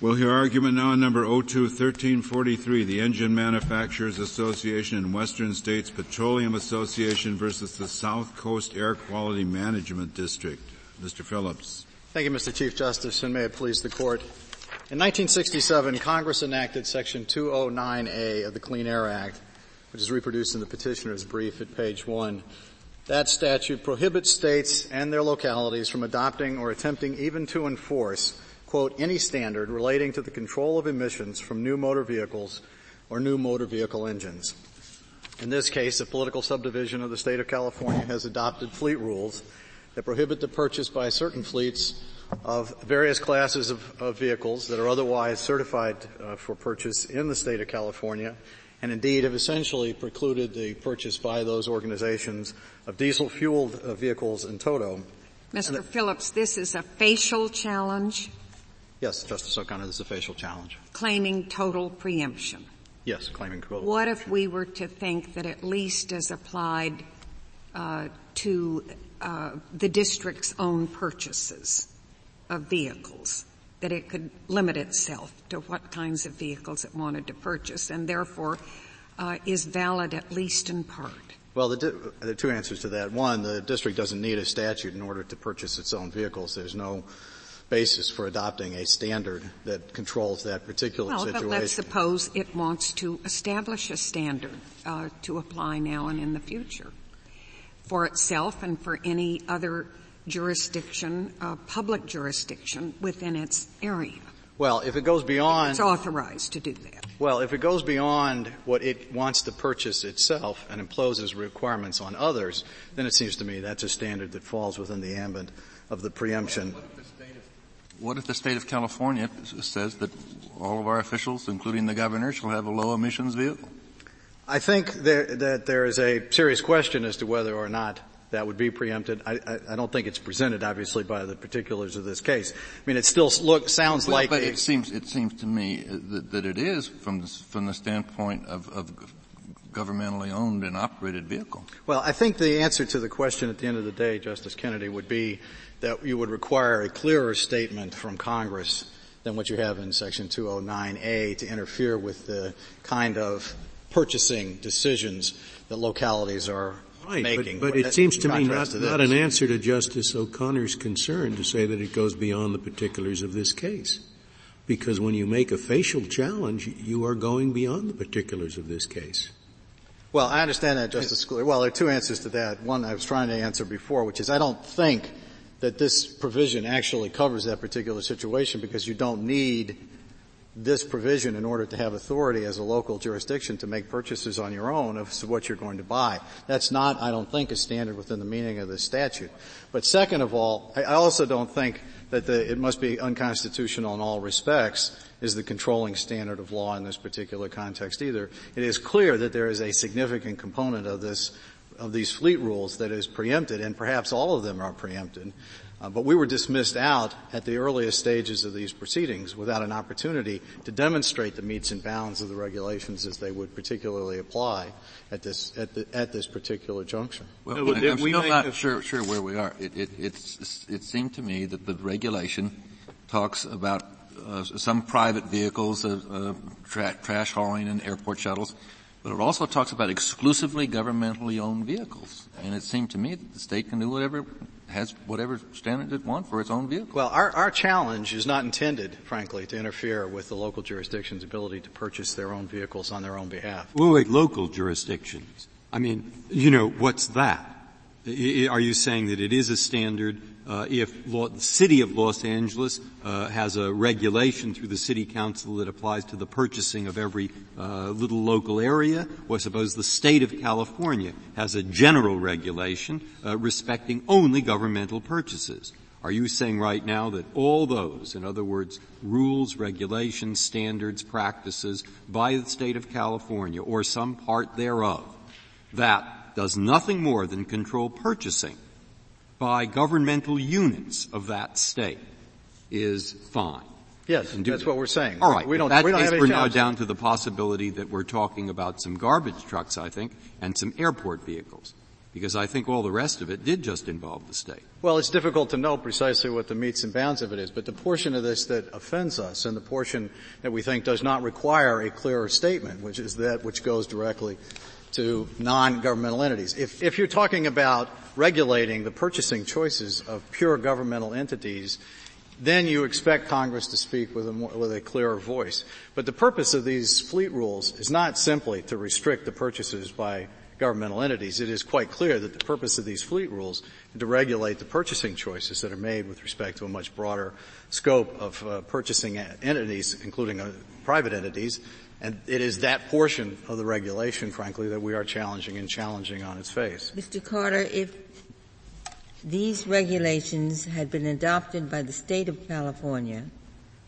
We'll hear argument now on number 021343, the Engine Manufacturers Association and Western States Petroleum Association versus the South Coast Air Quality Management District. Mr. Phillips. Thank you, Mr. Chief Justice, and may it please the Court. In 1967, Congress enacted Section 209A of the Clean Air Act, which is reproduced in the petitioner's brief at page 1. That statute prohibits states and their localities from adopting or attempting even to enforce quote, any standard relating to the control of emissions from new motor vehicles or new motor vehicle engines. In this case, a political subdivision of the state of California has adopted fleet rules that prohibit the purchase by certain fleets of various classes of, of vehicles that are otherwise certified uh, for purchase in the state of California and indeed have essentially precluded the purchase by those organizations of diesel fueled uh, vehicles in toto. Mr. Phillips, this is a facial challenge Yes, Justice O'Connor, this is a facial challenge. Claiming total preemption. Yes, claiming total What if we were to think that at least as applied uh, to uh, the district's own purchases of vehicles, that it could limit itself to what kinds of vehicles it wanted to purchase and therefore uh, is valid at least in part? Well, the di- there are two answers to that. One, the district doesn't need a statute in order to purchase its own vehicles. There's no basis for adopting a standard that controls that particular well, situation. But let's suppose it wants to establish a standard uh, to apply now and in the future for itself and for any other jurisdiction, uh, public jurisdiction within its area. Well, if it goes beyond, it's authorized to do that. Well, if it goes beyond what it wants to purchase itself and imposes requirements on others, then it seems to me that's a standard that falls within the ambit of the preemption what if the state of California says that all of our officials, including the governor, shall have a low emissions vehicle? I think there, that there is a serious question as to whether or not that would be preempted. I, I, I, don't think it's presented, obviously, by the particulars of this case. I mean, it still look, sounds well, like. But it seems it seems to me that, that it is from the, from the standpoint of, of governmentally owned and operated vehicle. Well, I think the answer to the question at the end of the day, Justice Kennedy, would be that you would require a clearer statement from Congress than what you have in Section 209A to interfere with the kind of purchasing decisions that localities are right, making. But, but it seems to me not, to not an answer to Justice O'Connor's concern to say that it goes beyond the particulars of this case. Because when you make a facial challenge, you are going beyond the particulars of this case. Well, I understand that, Justice Scalia. Well, there are two answers to that. One I was trying to answer before, which is I don't think that this provision actually covers that particular situation because you don't need this provision in order to have authority as a local jurisdiction to make purchases on your own of what you're going to buy. That's not, I don't think, a standard within the meaning of the statute. But second of all, I also don't think that the, it must be unconstitutional in all respects is the controlling standard of law in this particular context either. It is clear that there is a significant component of this of these fleet rules that is preempted, and perhaps all of them are preempted. Uh, but we were dismissed out at the earliest stages of these proceedings without an opportunity to demonstrate the metes and bounds of the regulations as they would particularly apply at this at, the, at this particular juncture. Well, well I'm still not have... sure sure where we are. It, it, it seemed to me that the regulation talks about uh, some private vehicles, uh, uh, tra- trash hauling and airport shuttles, but it also talks about exclusively governmentally owned vehicles. And it seemed to me that the state can do whatever, has whatever standard it wants for its own vehicle. Well, our, our challenge is not intended, frankly, to interfere with the local jurisdiction's ability to purchase their own vehicles on their own behalf. Well, wait, local jurisdictions. I mean, you know, what's that? Are you saying that it is a standard uh, if law, the city of Los Angeles uh, has a regulation through the city council that applies to the purchasing of every uh, little local area, or suppose the state of California has a general regulation uh, respecting only governmental purchases. Are you saying right now that all those, in other words, rules, regulations, standards, practices by the state of California or some part thereof, that does nothing more than control purchasing by governmental units of that state is fine. Yes, that's what we're saying. All right. We don't, that we don't case, we're now down to the possibility that we're talking about some garbage trucks, I think, and some airport vehicles. Because I think all the rest of it did just involve the state. Well, it's difficult to know precisely what the metes and bounds of it is, but the portion of this that offends us and the portion that we think does not require a clearer statement, which is that which goes directly to non-governmental entities. If, if you're talking about regulating the purchasing choices of pure governmental entities, then you expect Congress to speak with a, more, with a clearer voice. But the purpose of these fleet rules is not simply to restrict the purchases by governmental entities. It is quite clear that the purpose of these fleet rules is to regulate the purchasing choices that are made with respect to a much broader scope of uh, purchasing entities, including uh, private entities, and it is that portion of the regulation, frankly, that we are challenging and challenging on its face. Mr. Carter, if these regulations had been adopted by the state of California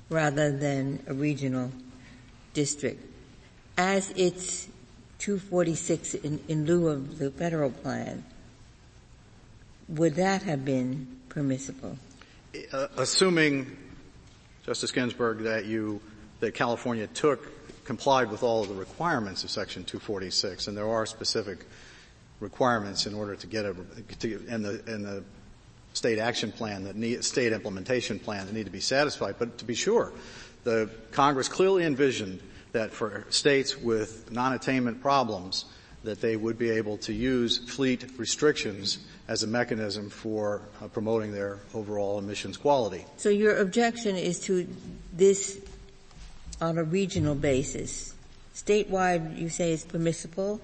rather than a regional district, as its 246 in, in lieu of the federal plan, would that have been permissible? Uh, assuming, Justice Ginsburg, that you, that California took complied with all of the requirements of Section 246, and there are specific requirements in order to get a to, in the in the state action plan that need state implementation plan that need to be satisfied. But to be sure, the Congress clearly envisioned that for states with non-attainment problems, that they would be able to use fleet restrictions as a mechanism for uh, promoting their overall emissions quality. So your objection is to this on a regional basis. Statewide, you say is permissible,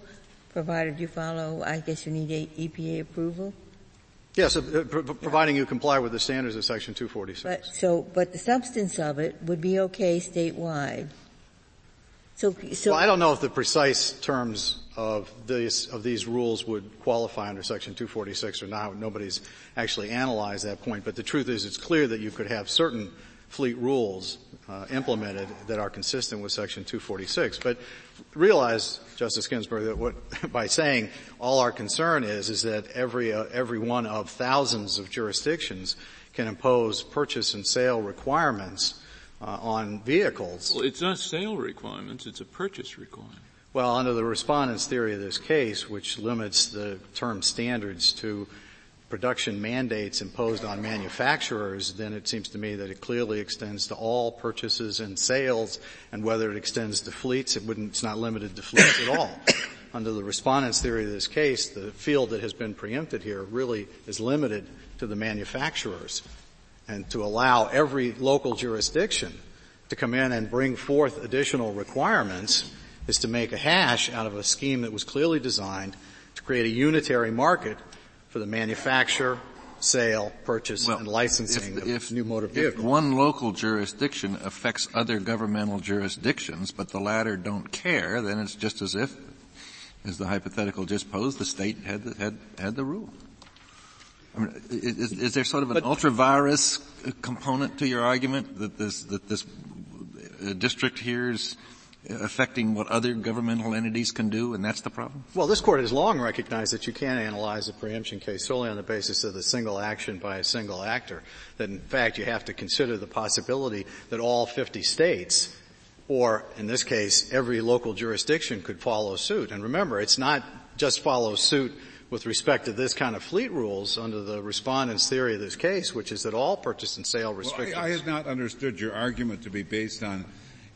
provided you follow, I guess you need EPA approval? Yes, uh, providing you comply with the standards of Section 246. But, so, but the substance of it would be okay statewide. So, so well, I don't know if the precise terms of these of these rules would qualify under Section 246 or not. Nobody's actually analyzed that point. But the truth is, it's clear that you could have certain fleet rules uh, implemented that are consistent with Section 246. But realize, Justice Ginsburg, that what, by saying all our concern is, is that every, uh, every one of thousands of jurisdictions can impose purchase and sale requirements uh, on vehicles. Well, it's not sale requirements, it's a purchase requirement. Well, under the respondent's theory of this case, which limits the term standards to production mandates imposed on manufacturers, then it seems to me that it clearly extends to all purchases and sales, and whether it extends to fleets, it wouldn't, it's not limited to fleets at all. Under the respondent's theory of this case, the field that has been preempted here really is limited to the manufacturers. And to allow every local jurisdiction to come in and bring forth additional requirements is to make a hash out of a scheme that was clearly designed to create a unitary market for the manufacture, sale, purchase, well, and licensing if, of if, new motor vehicles. If one local jurisdiction affects other governmental jurisdictions, but the latter don't care, then it's just as if, as the hypothetical just posed, the state had the, had had the rule. I mean, is, is there sort of an ultra vires component to your argument that this that this district here's affecting what other governmental entities can do, and that's the problem? Well, this court has long recognized that you can't analyze a preemption case solely on the basis of the single action by a single actor. That in fact you have to consider the possibility that all 50 states, or in this case, every local jurisdiction could follow suit. And remember, it's not just follow suit with respect to this kind of fleet rules under the respondent's theory of this case, which is that all purchase and sale restrictions. Well, I, I have not understood your argument to be based on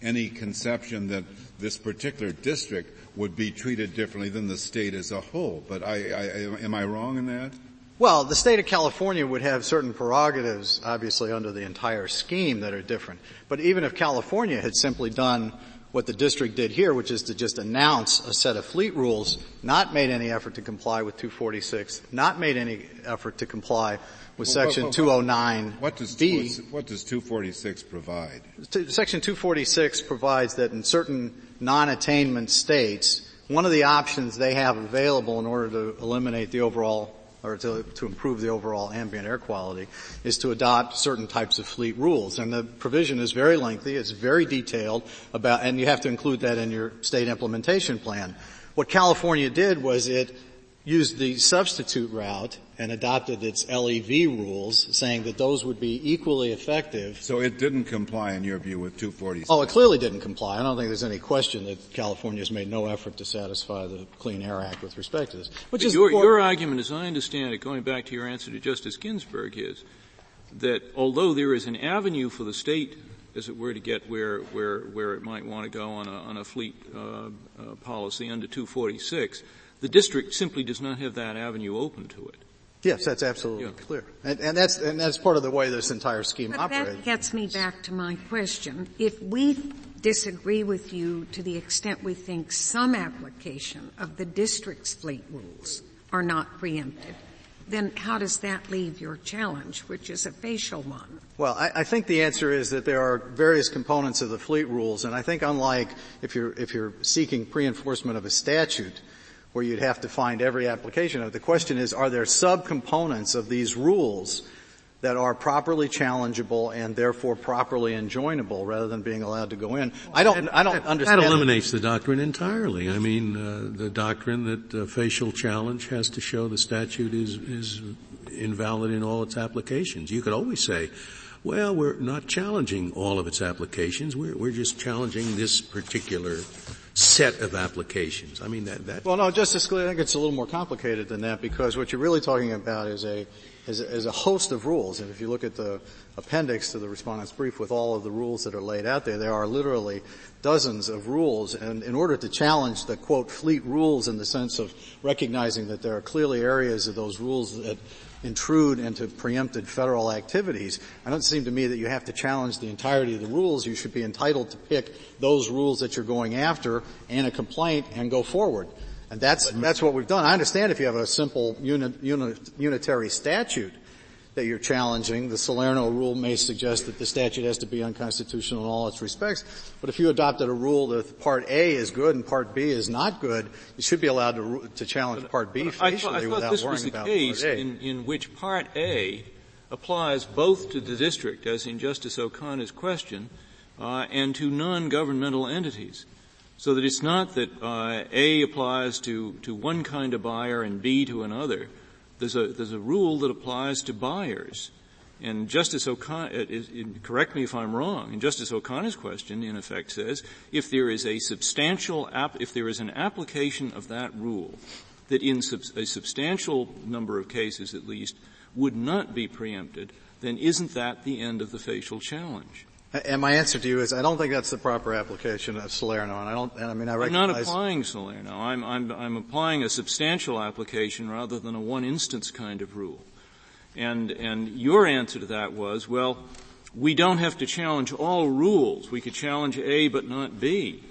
any conception that this particular district would be treated differently than the state as a whole. But I, I, am I wrong in that? Well, the state of California would have certain prerogatives, obviously, under the entire scheme that are different. But even if California had simply done what the district did here, which is to just announce a set of fleet rules, not made any effort to comply with 246, not made any effort to comply with well, section well, 209 what does, B. Oh what does 246 provide? Section 246 provides that in certain non-attainment states, one of the options they have available in order to eliminate the overall or to, to, improve the overall ambient air quality is to adopt certain types of fleet rules. And the provision is very lengthy, it's very detailed about, and you have to include that in your state implementation plan. What California did was it used the substitute route and adopted its LEV rules, saying that those would be equally effective. So it didn't comply, in your view, with 246? Oh, it clearly didn't comply. I don't think there's any question that California has made no effort to satisfy the Clean Air Act with respect to this. Which but is your, your argument, as I understand it, going back to your answer to Justice Ginsburg, is that although there is an avenue for the state as it were, to get where where where it might want to go on a on a fleet uh, uh, policy under 246. The district simply does not have that avenue open to it. Yes, that's absolutely yeah. clear, and, and, that's and that's part of the way this entire scheme but operates. That gets me back to my question. If we disagree with you to the extent we think some application of the district's fleet rules are not preempted, then how does that leave your challenge, which is a facial one? Well, I, I, think the answer is that there are various components of the fleet rules, and I think unlike if you're, if you're seeking pre-enforcement of a statute, where you'd have to find every application of it, the question is, are there subcomponents of these rules that are properly challengeable and therefore properly enjoinable rather than being allowed to go in. I don't, I don't that, understand. That eliminates the doctrine entirely. I mean, uh, the doctrine that uh, facial challenge has to show the statute is, is invalid in all its applications. You could always say, well, we're not challenging all of its applications. We're, we're just challenging this particular set of applications. I mean, that, that. Well, no, Justice Scalia, I think it's a little more complicated than that because what you're really talking about is a, is a, is a host of rules. And if you look at the appendix to the respondent's brief with all of the rules that are laid out there, there are literally dozens of rules. And in order to challenge the quote fleet rules in the sense of recognizing that there are clearly areas of those rules that intrude into preempted federal activities. I don't seem to me that you have to challenge the entirety of the rules. You should be entitled to pick those rules that you're going after and a complaint and go forward. And that's, that's what we've done. I understand if you have a simple uni, uni, unitary statute that you're challenging, the Salerno rule may suggest that the statute has to be unconstitutional in all its respects. But if you adopted a rule that Part A is good and Part B is not good, you should be allowed to, to challenge but, Part B facially I thought, I thought without this worrying was the case in, in which Part A applies both to the district, as in Justice O'Connor's question, uh, and to non-governmental entities. So that it's not that uh, A applies to, to one kind of buyer and B to another. There's a, there's a rule that applies to buyers. And Justice O'Connor, uh, correct me if I'm wrong, and Justice O'Connor's question in effect says, if there is a substantial, if there is an application of that rule that in a substantial number of cases at least would not be preempted, then isn't that the end of the facial challenge? And my answer to you is I don't think that's the proper application of Salerno, and I don't. I mean, I recognize. I'm not applying Salerno. I'm, I'm, I'm applying a substantial application rather than a one instance kind of rule. And and your answer to that was, well, we don't have to challenge all rules. We could challenge A but not B.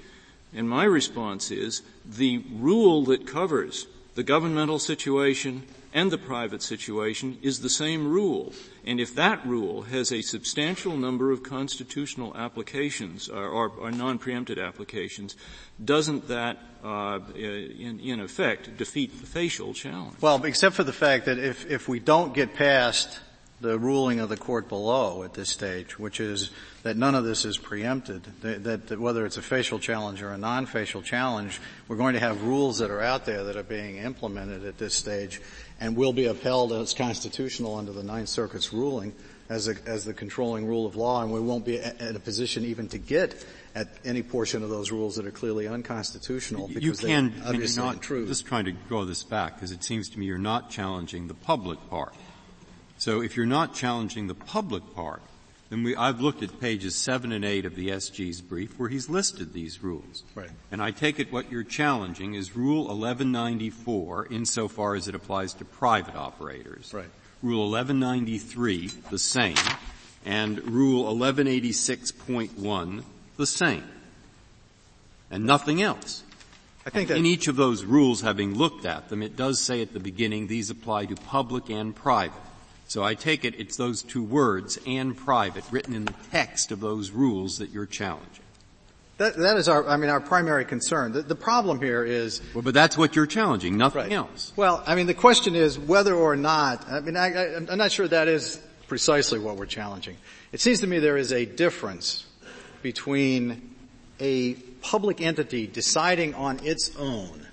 And my response is the rule that covers the governmental situation and the private situation is the same rule. And if that rule has a substantial number of constitutional applications or, or, or non-preempted applications, doesn't that, uh, in, in effect, defeat the facial challenge? Well, except for the fact that if, if we don't get past the ruling of the court below at this stage, which is that none of this is preempted, that, that, that, whether it's a facial challenge or a non-facial challenge, we're going to have rules that are out there that are being implemented at this stage and will be upheld as constitutional under the Ninth Circuit's ruling as, a, as the controlling rule of law, and we won't be in a position even to get at any portion of those rules that are clearly unconstitutional because you can, they obviously not, intrude. Just trying to draw this back because it seems to me you're not challenging the public part. So if you're not challenging the public part, then we, I've looked at pages seven and eight of the SG's brief where he's listed these rules. Right. And I take it what you're challenging is Rule 1194 insofar as it applies to private operators. Right. Rule 1193, the same. And Rule 1186.1, the same. And nothing else. I think in each of those rules, having looked at them, it does say at the beginning these apply to public and private. So I take it it's those two words, and private, written in the text of those rules that you're challenging. That, that is our, I mean, our primary concern. The, the problem here is. Well, but that's what you're challenging, nothing right. else. Well, I mean, the question is whether or not, I mean, I, I, I'm not sure that is precisely what we're challenging. It seems to me there is a difference between a public entity deciding on its own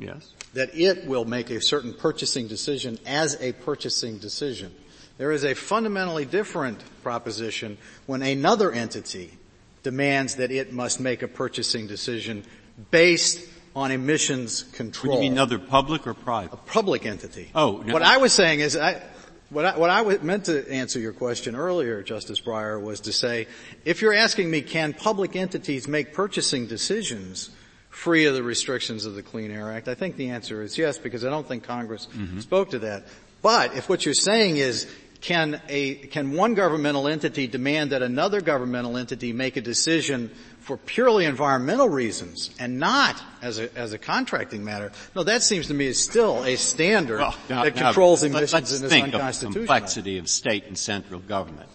yes. that it will make a certain purchasing decision as a purchasing decision. There is a fundamentally different proposition when another entity demands that it must make a purchasing decision based on emissions control. Do you mean other public or private? A public entity. Oh. No. What I was saying is I, what I, what I meant to answer your question earlier, Justice Breyer, was to say, if you're asking me, can public entities make purchasing decisions free of the restrictions of the Clean Air Act, I think the answer is yes, because I don't think Congress mm-hmm. spoke to that. But if what you're saying is, can a, can one governmental entity demand that another governmental entity make a decision for purely environmental reasons and not as a, as a contracting matter. No, that seems to me is still a standard well, now, that controls now, emissions let's and is think unconstitutional. Of the complexity of state and central government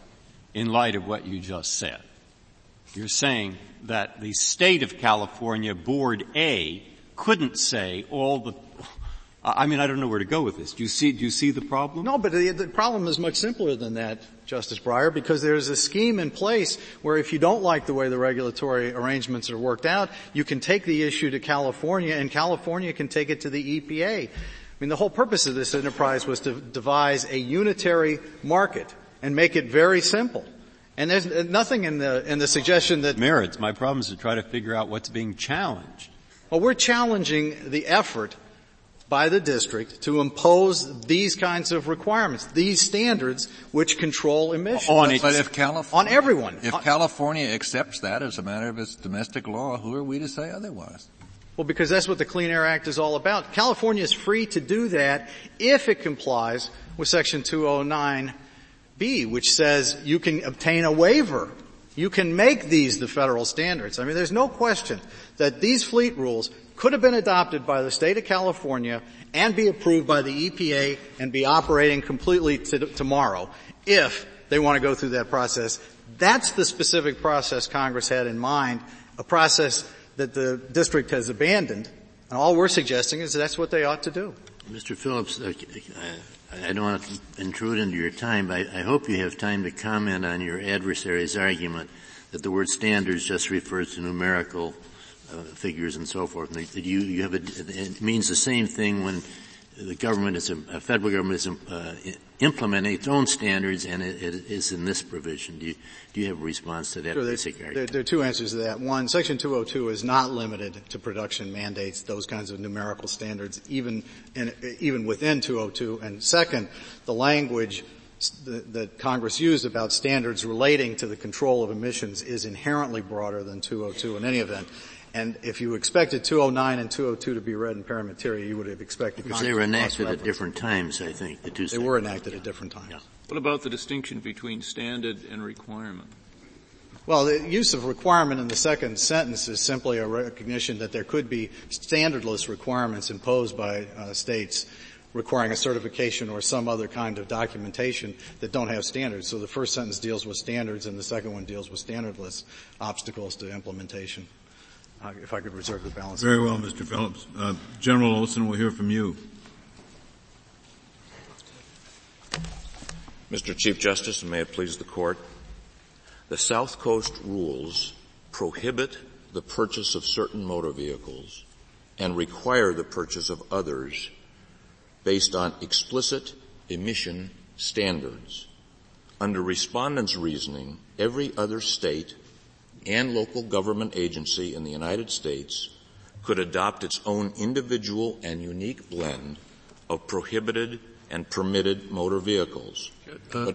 in light of what you just said. You're saying that the state of California, Board A, couldn't say all the I mean, I don't know where to go with this. Do you see, do you see the problem? No, but the, the, problem is much simpler than that, Justice Breyer, because there's a scheme in place where if you don't like the way the regulatory arrangements are worked out, you can take the issue to California and California can take it to the EPA. I mean, the whole purpose of this enterprise was to devise a unitary market and make it very simple. And there's nothing in the, in the suggestion that... Merits. My problem is to try to figure out what's being challenged. Well, we're challenging the effort by the district to impose these kinds of requirements, these standards which control emissions. On it, but if California, on everyone. If California accepts that as a matter of its domestic law, who are we to say otherwise? Well, because that's what the Clean Air Act is all about. California is free to do that if it complies with Section 209B, which says you can obtain a waiver. You can make these the federal standards. I mean, there's no question that these fleet rules could have been adopted by the state of California and be approved by the EPA and be operating completely to, tomorrow if they want to go through that process. That's the specific process Congress had in mind, a process that the district has abandoned. And all we're suggesting is that's what they ought to do. Mr. Phillips, uh, I don't want to intrude into your time, but I hope you have time to comment on your adversary's argument that the word standards just refers to numerical uh, figures and so forth. And you, you have a, it means the same thing when the government is, a, federal government is uh, implementing its own standards and it, it is in this provision. Do you, do you have a response to that sure, basic there, there, there, are two answers to that. One, Section 202 is not limited to production mandates, those kinds of numerical standards, even in, even within 202. And second, the language that Congress used about standards relating to the control of emissions is inherently broader than 202 in any event. And if you expected 209 and 202 to be read in pari materia, you would have expected because they were enacted at different times. I think the two. They were enacted at different times. Yeah. What about the distinction between standard and requirement? Well, the use of requirement in the second sentence is simply a recognition that there could be standardless requirements imposed by uh, states requiring a certification or some other kind of documentation that don't have standards. So the first sentence deals with standards and the second one deals with standardless obstacles to implementation uh, if I could reserve the balance. Very well, Mr. Phillips. Uh, General Olson, we'll hear from you. Mr. Chief Justice, and may it please the Court, the South Coast rules prohibit the purchase of certain motor vehicles and require the purchase of others based on explicit emission standards. Under respondents' reasoning, every other state and local government agency in the United States could adopt its own individual and unique blend of prohibited and permitted motor vehicles. Uh,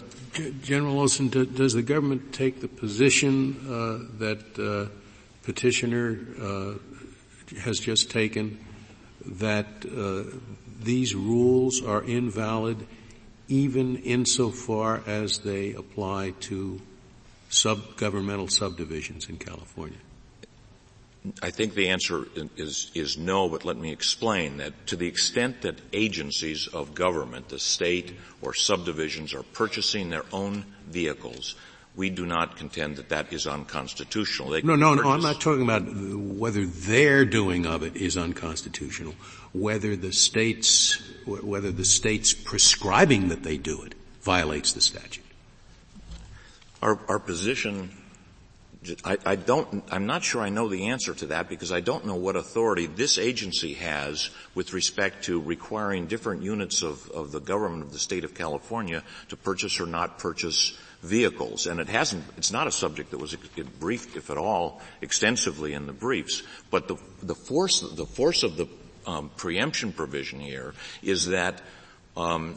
General Olson, do, does the government take the position uh, that uh, petitioner uh, has just taken that uh, these rules are invalid even insofar as they apply to sub-governmental subdivisions in California? I think the answer is, is no, but let me explain that to the extent that agencies of government, the state or subdivisions are purchasing their own vehicles, we do not contend that that is unconstitutional. They no, no, no, I'm not talking about whether their doing of it is unconstitutional, whether the states, whether the states prescribing that they do it violates the statute. Our, our position I, I, don't, I'm not sure I know the answer to that because I don't know what authority this agency has with respect to requiring different units of, of the government of the state of California to purchase or not purchase vehicles. And it hasn't, it's not a subject that was briefed, if at all, extensively in the briefs. But the, the force, the force of the um, preemption provision here is that um,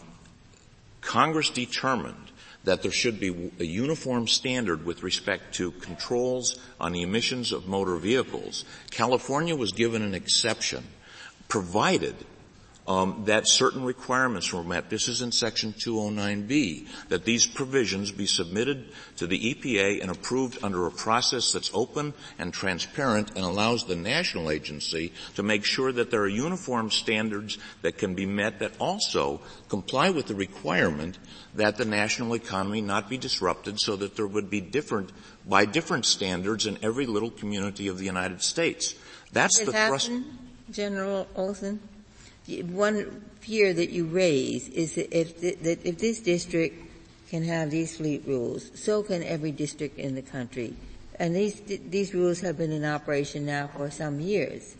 Congress determined that there should be a uniform standard with respect to controls on the emissions of motor vehicles. California was given an exception, provided um, that certain requirements were met. This is in Section 209B, that these provisions be submitted to the EPA and approved under a process that's open and transparent and allows the national agency to make sure that there are uniform standards that can be met that also comply with the requirement that the national economy not be disrupted so that there would be different, by different standards in every little community of the United States. That's the thrust. General Olson? One fear that you raise is that if, that if this district can have these fleet rules, so can every district in the country. And these, these rules have been in operation now for some years.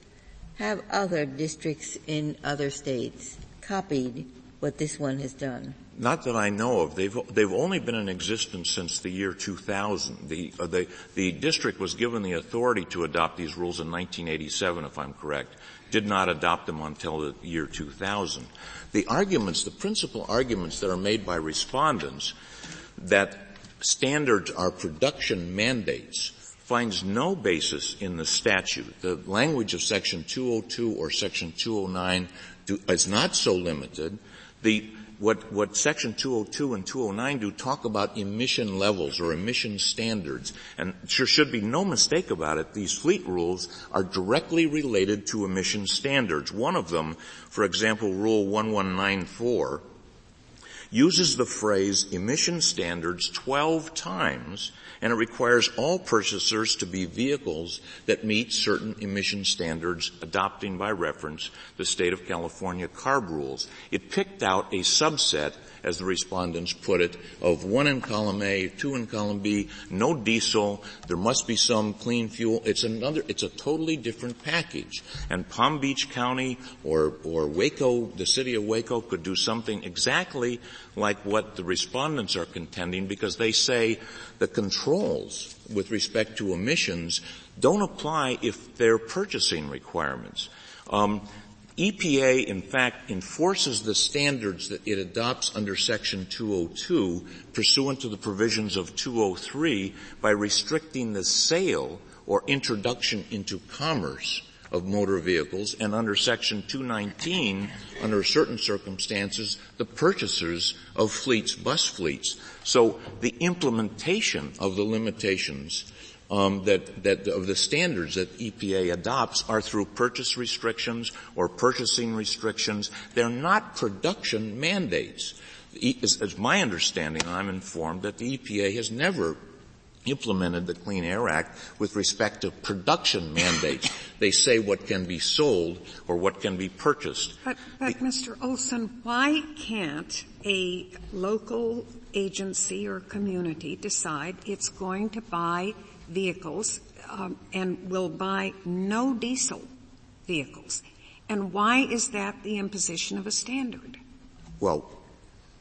Have other districts in other states copied what this one has done? Not that I know of. They've, they've only been in existence since the year 2000. The, uh, the, the district was given the authority to adopt these rules in 1987, if I'm correct did not adopt them until the year 2000. The arguments, the principal arguments that are made by respondents that standards are production mandates finds no basis in the statute. The language of section 202 or section 209 do, is not so limited. The what, what section 202 and 209 do talk about emission levels or emission standards. And there should be no mistake about it. These fleet rules are directly related to emission standards. One of them, for example, rule 1194, uses the phrase emission standards 12 times and it requires all purchasers to be vehicles that meet certain emission standards adopting by reference the state of California CARB rules. It picked out a subset as the respondents put it, of one in column A, two in column B, no diesel, there must be some clean fuel. It's another, it's a totally different package. And Palm Beach County or, or Waco, the city of Waco could do something exactly like what the respondents are contending because they say the controls with respect to emissions don't apply if they're purchasing requirements. Um, EPA, in fact, enforces the standards that it adopts under Section 202 pursuant to the provisions of 203 by restricting the sale or introduction into commerce of motor vehicles and under section 219, under certain circumstances, the purchasers of fleets, bus fleets. So the implementation of the limitations um, that, that of the standards that EPA adopts are through purchase restrictions or purchasing restrictions. They're not production mandates. As my understanding, I'm informed that the EPA has never implemented the Clean Air Act with respect to production mandates. They say what can be sold or what can be purchased. But, but Mr. Olson, why can't a local agency or community decide it's going to buy vehicles um, and will buy no diesel vehicles? And why is that the imposition of a standard? Well,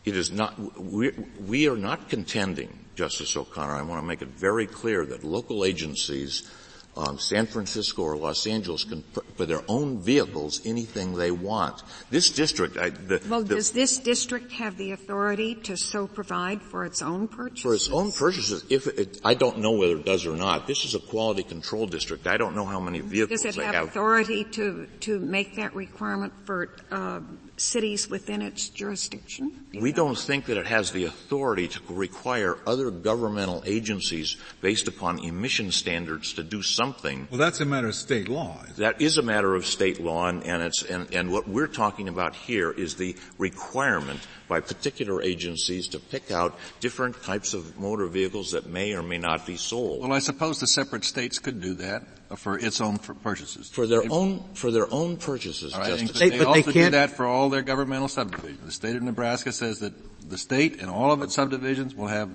it is not, we, we are not contending Justice O'Connor, I want to make it very clear that local agencies um, San Francisco or Los Angeles can put for their own vehicles anything they want. This district, I, the, well, the, does this district have the authority to so provide for its own purchases? For its own purchases, if it, I don't know whether it does or not. This is a quality control district. I don't know how many vehicles does it have, have. authority to to make that requirement for uh, cities within its jurisdiction? Do we don't think that it has the authority to require other governmental agencies based upon emission standards to do something. Well, that's a matter of state law. That is a matter of state law, and, and it's and, and what we're talking about here is the requirement by particular agencies to pick out different types of motor vehicles that may or may not be sold. Well, I suppose the separate states could do that for its own purchases. For their own, for their own purchases, right, Justice. They, they also do that for all their governmental subdivisions. The state of Nebraska says that the state and all of its subdivisions will have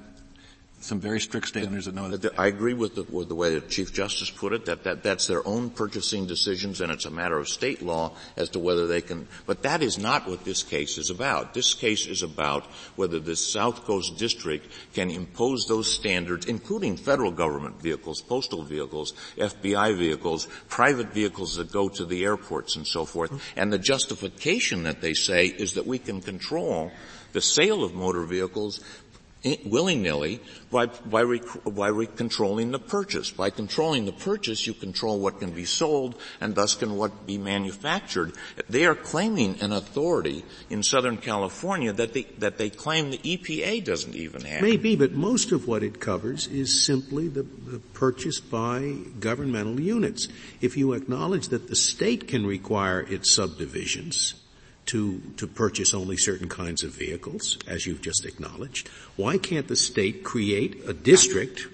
some very strict standards that no. I agree with the, with the way that Chief Justice put it, that, that that's their own purchasing decisions and it's a matter of state law as to whether they can, but that is not what this case is about. This case is about whether the South Coast District can impose those standards, including federal government vehicles, postal vehicles, FBI vehicles, private vehicles that go to the airports and so forth. And the justification that they say is that we can control the sale of motor vehicles willy-nilly by, by, by controlling the purchase. By controlling the purchase, you control what can be sold and thus can what be manufactured. They are claiming an authority in Southern California that they, that they claim the EPA doesn't even have. Maybe, but most of what it covers is simply the, the purchase by governmental units. If you acknowledge that the state can require its subdivisions, to, to purchase only certain kinds of vehicles, as you've just acknowledged. Why can't the state create a district,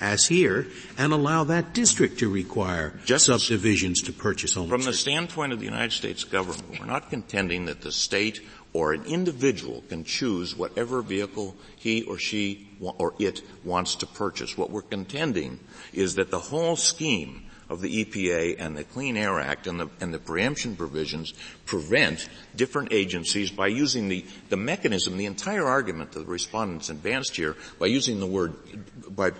as here, and allow that district to require just subdivisions to purchase only From the standpoint of the United States government, we're not contending that the state or an individual can choose whatever vehicle he or she or it wants to purchase. What we're contending is that the whole scheme of the EPA and the Clean Air Act and the, and the preemption provisions prevent different agencies by using the, the mechanism, the entire argument that the respondents advanced here, by using the word, by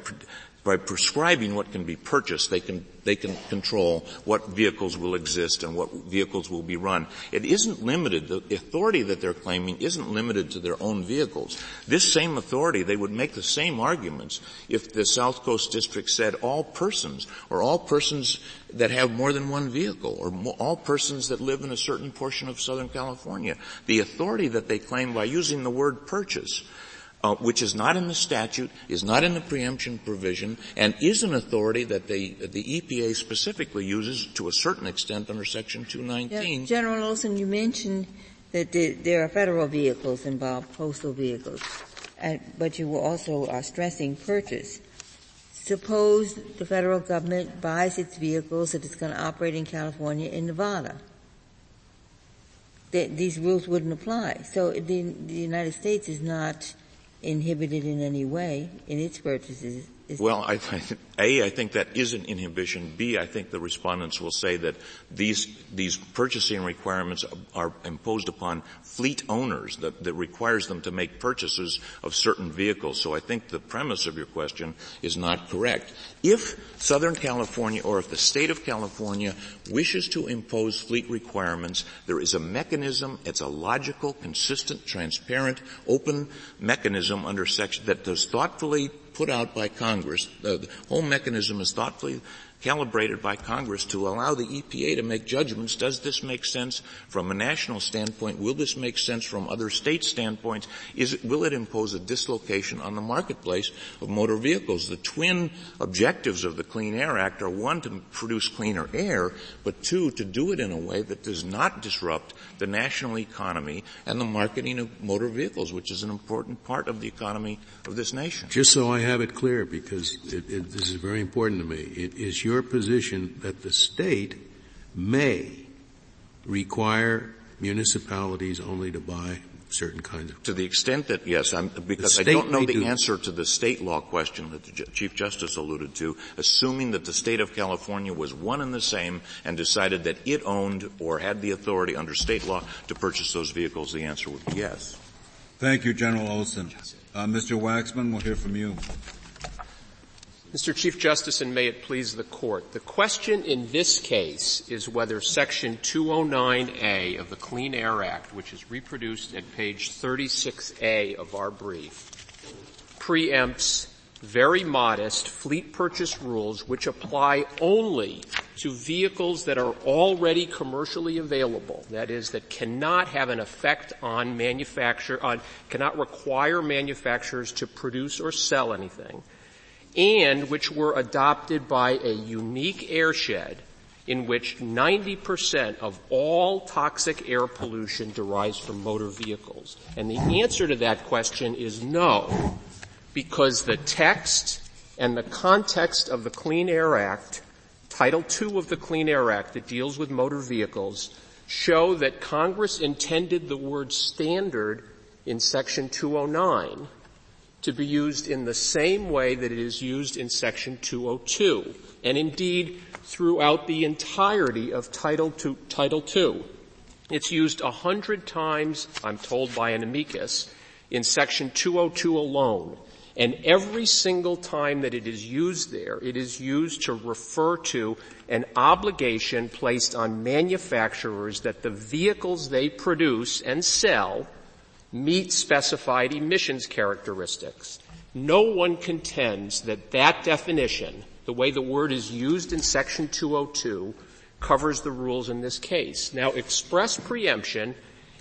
by prescribing what can be purchased, they can, they can control what vehicles will exist and what vehicles will be run. It isn't limited, the authority that they're claiming isn't limited to their own vehicles. This same authority, they would make the same arguments if the South Coast District said all persons, or all persons that have more than one vehicle, or all persons that live in a certain portion of Southern California. The authority that they claim by using the word purchase uh, which is not in the statute, is not in the preemption provision, and is an authority that they, the EPA specifically uses to a certain extent under Section 219. Yeah, General Olson, you mentioned that there are federal vehicles involved, postal vehicles, and, but you were also are stressing purchase. Suppose the federal government buys its vehicles that it's going to operate in California and Nevada. these rules wouldn't apply. So the, the United States is not inhibited in any way in its purchases. Well, a I think that is an inhibition. B, I think the respondents will say that these, these purchasing requirements are imposed upon fleet owners that, that requires them to make purchases of certain vehicles. So I think the premise of your question is not correct. If Southern California or if the state of California wishes to impose fleet requirements, there is a mechanism, it's a logical, consistent, transparent, open mechanism under section that does thoughtfully put out by Congress. The whole mechanism is thoughtfully calibrated by Congress to allow the EPA to make judgments. Does this make sense from a national standpoint? Will this make sense from other state standpoints? It, will it impose a dislocation on the marketplace of motor vehicles? The twin objectives of the Clean Air Act are one, to produce cleaner air, but two, to do it in a way that does not disrupt the national economy and the marketing of motor vehicles, which is an important part of the economy of this nation. Just so I have it clear, because it, it, this is very important to me, it is your position that the state may require municipalities only to buy certain kinds of to the extent that yes I'm, because I don't know the do. answer to the state law question that the Chief Justice alluded to assuming that the state of California was one and the same and decided that it owned or had the authority under state law to purchase those vehicles the answer would be yes Thank you General Olson uh, Mr. Waxman we'll hear from you Mr. Chief Justice, and may it please the Court, the question in this case is whether Section 209A of the Clean Air Act, which is reproduced at page 36A of our brief, preempts very modest fleet purchase rules which apply only to vehicles that are already commercially available. That is, that cannot have an effect on manufacture, on, cannot require manufacturers to produce or sell anything and which were adopted by a unique airshed in which 90% of all toxic air pollution derives from motor vehicles. And the answer to that question is no, because the text and the context of the Clean Air Act, Title II of the Clean Air Act that deals with motor vehicles, show that Congress intended the word standard in section 209 to be used in the same way that it is used in section 202, and indeed throughout the entirety of Title II. Title II. It's used a hundred times, I'm told by an amicus, in section 202 alone. And every single time that it is used there, it is used to refer to an obligation placed on manufacturers that the vehicles they produce and sell meet specified emissions characteristics. No one contends that that definition, the way the word is used in section 202, covers the rules in this case. Now express preemption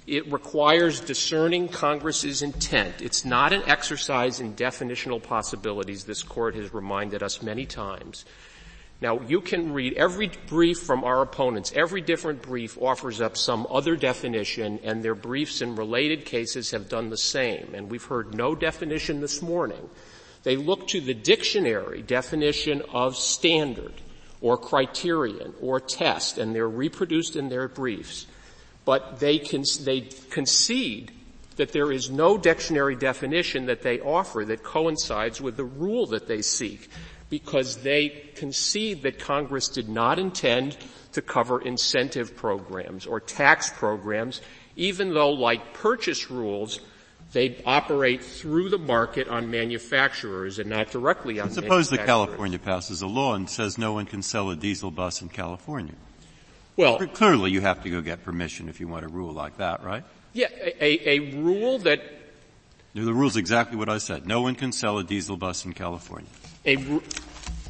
it requires discerning Congress's intent. It's not an exercise in definitional possibilities. This court has reminded us many times. Now you can read every brief from our opponents. Every different brief offers up some other definition and their briefs in related cases have done the same. And we've heard no definition this morning. They look to the dictionary definition of standard or criterion or test and they're reproduced in their briefs but they, con- they concede that there is no dictionary definition that they offer that coincides with the rule that they seek because they concede that Congress did not intend to cover incentive programs or tax programs, even though like purchase rules, they operate through the market on manufacturers and not directly on Suppose that California passes a law and says no one can sell a diesel bus in California. Well, clearly you have to go get permission if you want a rule like that, right? Yeah, a, a rule that. The rule's exactly what I said. No one can sell a diesel bus in California. A,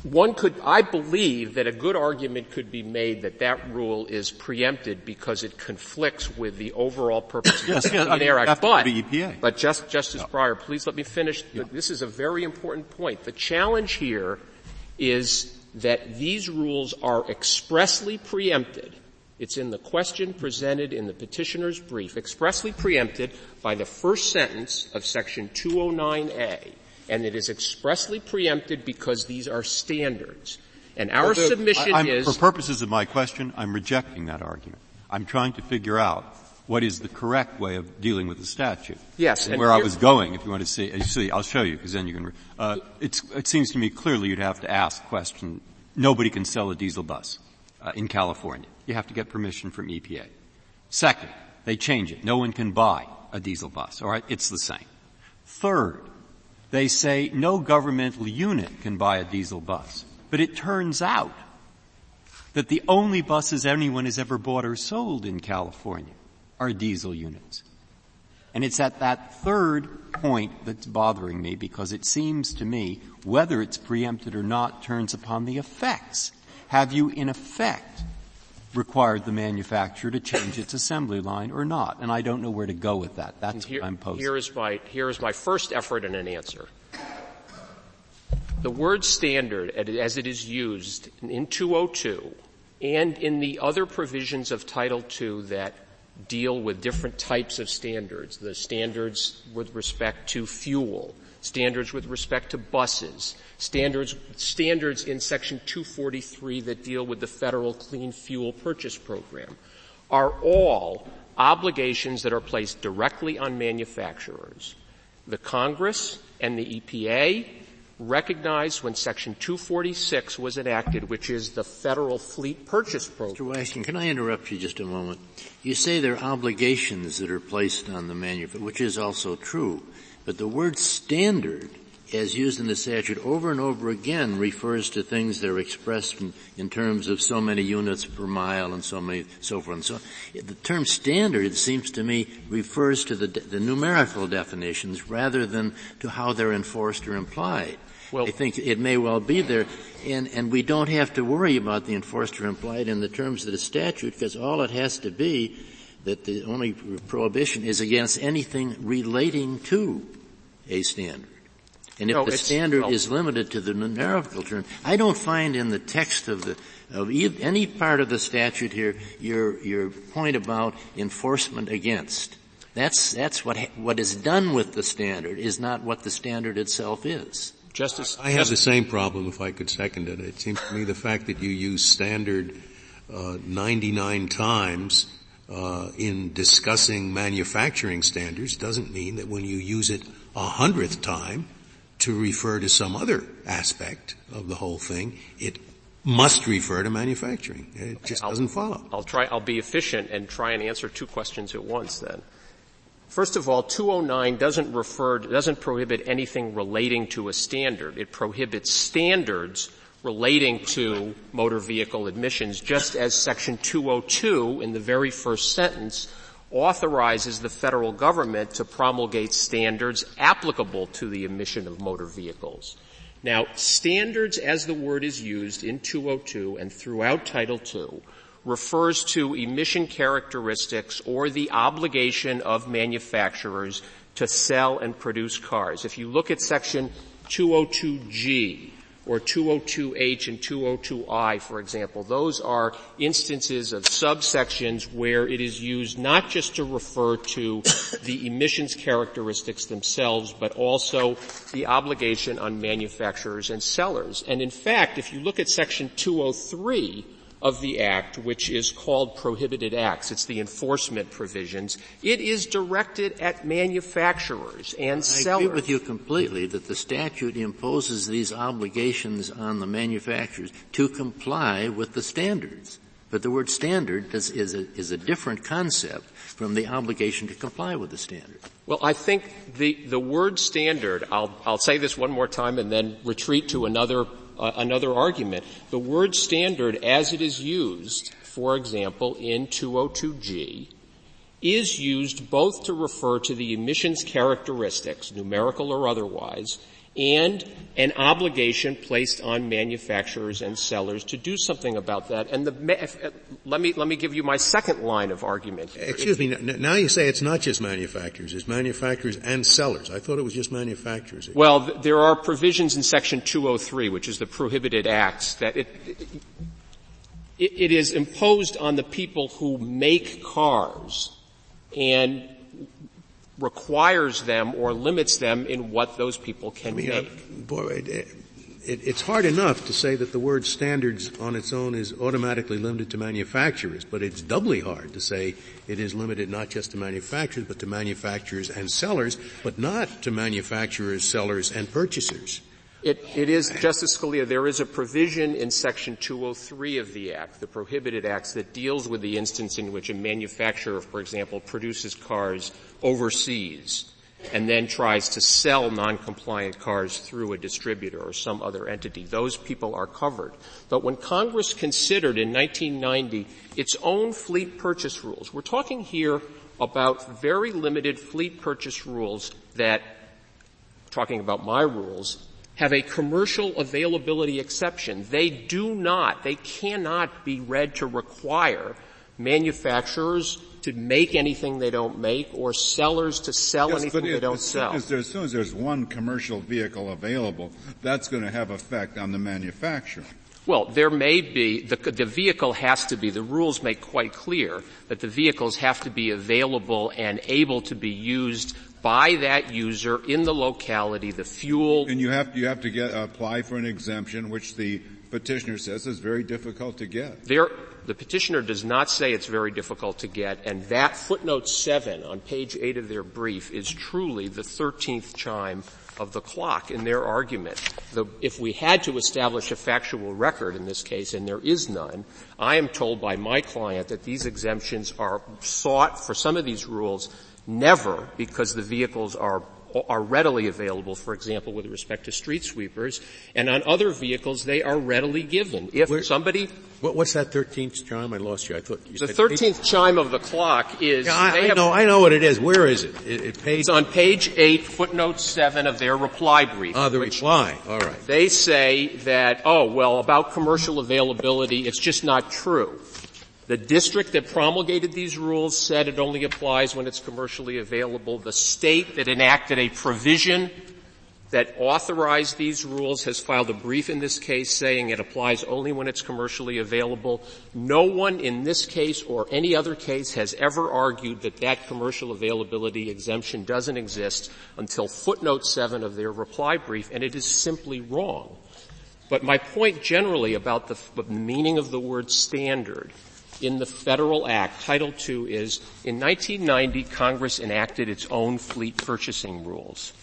one could, I believe that a good argument could be made that that rule is preempted because it conflicts with the overall purpose yes, of the yes, Clean Air Act. But, EPA. but just, Justice Breyer, please let me finish. Yeah. This is a very important point. The challenge here is that these rules are expressly preempted. It's in the question presented in the petitioner's brief, expressly preempted by the first sentence of section 209A. And it is expressly preempted because these are standards. And our the, submission I'm, is... For purposes of my question, I'm rejecting that argument. I'm trying to figure out what is the correct way of dealing with the statute. Yes, and, and where I was going, if you want to see, see, I'll show you because then you can. Uh, it seems to me clearly you'd have to ask question. Nobody can sell a diesel bus uh, in California. You have to get permission from EPA. Second, they change it. No one can buy a diesel bus. All right, it's the same. Third, they say no governmental unit can buy a diesel bus. But it turns out that the only buses anyone has ever bought or sold in California are diesel units. And it's at that third point that's bothering me because it seems to me whether it's preempted or not turns upon the effects. Have you in effect required the manufacturer to change its assembly line or not? And I don't know where to go with that. That's here, what I'm posing. Here is my, here is my first effort in an answer. The word standard, as it is used in 202 and in the other provisions of Title II that deal with different types of standards, the standards with respect to fuel, standards with respect to buses, standards, standards in section 243 that deal with the federal clean fuel purchase program are all obligations that are placed directly on manufacturers. The Congress and the EPA recognized when Section 246 was enacted, which is the federal fleet purchase program. Mr. Washington, can I interrupt you just a moment? You say there are obligations that are placed on the manufacturer, which is also true. But the word standard, as used in the statute over and over again, refers to things that are expressed in, in terms of so many units per mile and so many, so forth and so on. The term standard, it seems to me, refers to the, the numerical definitions rather than to how they're enforced or implied. Well, I think it may well be there, and, and we don't have to worry about the enforced or implied in the terms of the statute because all it has to be that the only prohibition is against anything relating to a standard. And if no, the standard well, is limited to the numerical term, I don't find in the text of the of any part of the statute here your your point about enforcement against. That's that's what what is done with the standard is not what the standard itself is. Justice, I have the same problem. If I could second it, it seems to me the fact that you use standard uh, 99 times uh, in discussing manufacturing standards doesn't mean that when you use it a hundredth time to refer to some other aspect of the whole thing, it must refer to manufacturing. It just I'll, doesn't follow. I'll try, I'll be efficient and try and answer two questions at once then. First of all, 209 doesn't refer, doesn't prohibit anything relating to a standard. It prohibits standards relating to motor vehicle emissions, just as section 202 in the very first sentence authorizes the federal government to promulgate standards applicable to the emission of motor vehicles. Now, standards as the word is used in 202 and throughout Title II refers to emission characteristics or the obligation of manufacturers to sell and produce cars. If you look at section 202G, or 202H and 202I, for example. Those are instances of subsections where it is used not just to refer to the emissions characteristics themselves, but also the obligation on manufacturers and sellers. And in fact, if you look at section 203, of the Act, which is called prohibited acts. It's the enforcement provisions. It is directed at manufacturers and I sellers. I agree with you completely that the statute imposes these obligations on the manufacturers to comply with the standards. But the word standard is, is, a, is a different concept from the obligation to comply with the standard. Well, I think the, the word standard, I'll, I'll say this one more time and then retreat to another uh, another argument. The word standard as it is used, for example, in 202G, is used both to refer to the emissions characteristics, numerical or otherwise, and an obligation placed on manufacturers and sellers to do something about that. And the, uh, let me, let me give you my second line of argument. Excuse me, now you say it's not just manufacturers, it's manufacturers and sellers. I thought it was just manufacturers. Well, there are provisions in section 203, which is the prohibited acts, that it, it, it is imposed on the people who make cars and requires them or limits them in what those people can I mean, make. Uh, boy, it, it, it's hard enough to say that the word standards on its own is automatically limited to manufacturers, but it's doubly hard to say it is limited not just to manufacturers, but to manufacturers and sellers, but not to manufacturers, sellers, and purchasers. It, it is, Justice Scalia, there is a provision in section 203 of the Act, the prohibited acts, that deals with the instance in which a manufacturer, for example, produces cars overseas and then tries to sell non-compliant cars through a distributor or some other entity. Those people are covered. But when Congress considered in 1990 its own fleet purchase rules, we're talking here about very limited fleet purchase rules that, talking about my rules, have a commercial availability exception. They do not, they cannot be read to require manufacturers to make anything they don't make or sellers to sell yes, anything they don't as sell. As, as soon as there's one commercial vehicle available, that's going to have effect on the manufacturer. Well, there may be, the, the, vehicle has to be, the rules make quite clear that the vehicles have to be available and able to be used by that user in the locality, the fuel. And you have, you have to get, apply for an exemption, which the petitioner says is very difficult to get. There, the petitioner does not say it's very difficult to get, and that footnote seven on page eight of their brief is truly the thirteenth chime of the clock in their argument. The, if we had to establish a factual record in this case, and there is none, I am told by my client that these exemptions are sought for some of these rules Never because the vehicles are are readily available, for example, with respect to street sweepers, and on other vehicles they are readily given. If Where, somebody, what, what's that thirteenth chime? I lost you. I thought you the thirteenth chime of the clock is. Yeah, I, I have, know. I know what it is. Where is it? It, it page, It's on page eight, footnote seven of their reply brief. Ah, the reply. All right. They say that oh well about commercial availability, it's just not true. The district that promulgated these rules said it only applies when it's commercially available. The state that enacted a provision that authorized these rules has filed a brief in this case saying it applies only when it's commercially available. No one in this case or any other case has ever argued that that commercial availability exemption doesn't exist until footnote 7 of their reply brief, and it is simply wrong. But my point generally about the, the meaning of the word standard in the Federal Act, Title II is, in 1990, Congress enacted its own fleet purchasing rules.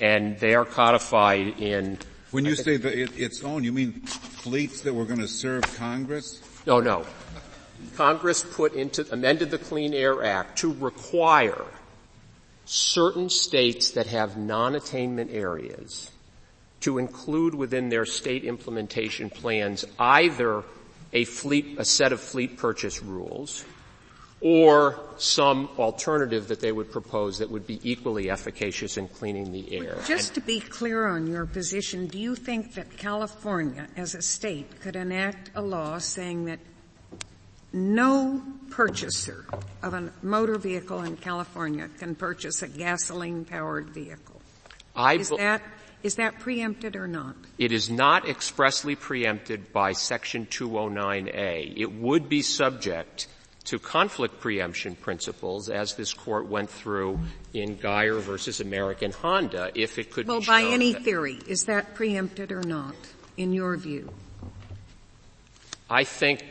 and they are codified in. When you say it, its own, you mean fleets that were going to serve Congress? No, no. Congress put into, amended the Clean Air Act to require certain states that have non-attainment areas to include within their state implementation plans either a fleet, a set of fleet purchase rules or some alternative that they would propose that would be equally efficacious in cleaning the air. Just to be clear on your position, do you think that California as a state could enact a law saying that no purchaser of a motor vehicle in California can purchase a gasoline powered vehicle? I is that is that preempted or not? It is not expressly preempted by section 209A. It would be subject to conflict preemption principles as this court went through in Geier versus American Honda if it could well, be by any theory, is that preempted or not, in your view? I think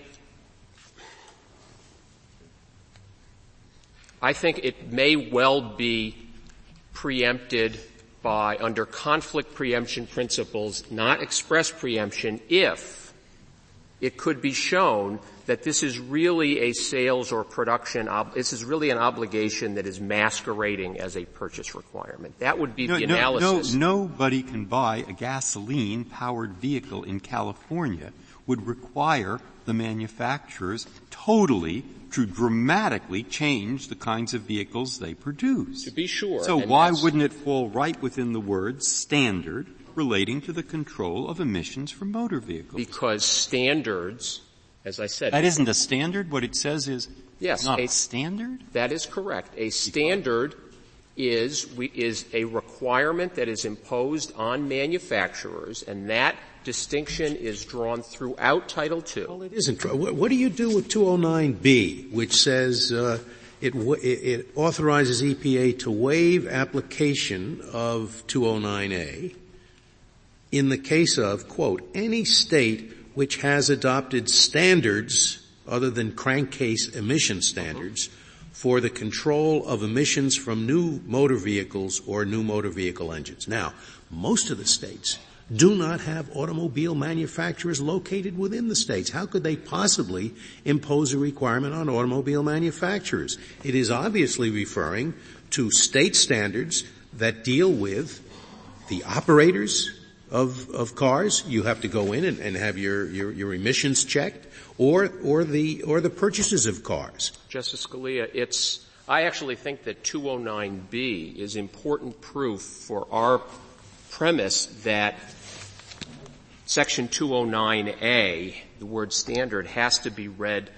I think it may well be preempted by under conflict preemption principles, not express preemption if it could be shown that this is really a sales or production, ob- this is really an obligation that is masquerading as a purchase requirement. That would be no, the no, analysis. No, nobody can buy a gasoline powered vehicle in California would require the manufacturers totally to dramatically change the kinds of vehicles they produce. To be sure. So why wouldn't it fall right within the word standard relating to the control of emissions from motor vehicles? Because standards, as I said. That isn't a standard? What it says is yes, not a, a standard? That is correct. A standard is, is a requirement that is imposed on manufacturers and that distinction is drawn throughout Title II. Well, it isn't. What do you do with 209B, which says uh, it, it, authorizes EPA to waive application of 209A in the case of, quote, any state which has adopted standards other than crankcase emission standards for the control of emissions from new motor vehicles or new motor vehicle engines. Now, most of the states do not have automobile manufacturers located within the states. How could they possibly impose a requirement on automobile manufacturers? It is obviously referring to state standards that deal with the operators of, of cars. You have to go in and, and have your, your, your emissions checked or, or the, or the purchases of cars. Justice Scalia, it's, I actually think that 209B is important proof for our premise that Section 209A, the word standard, has to be read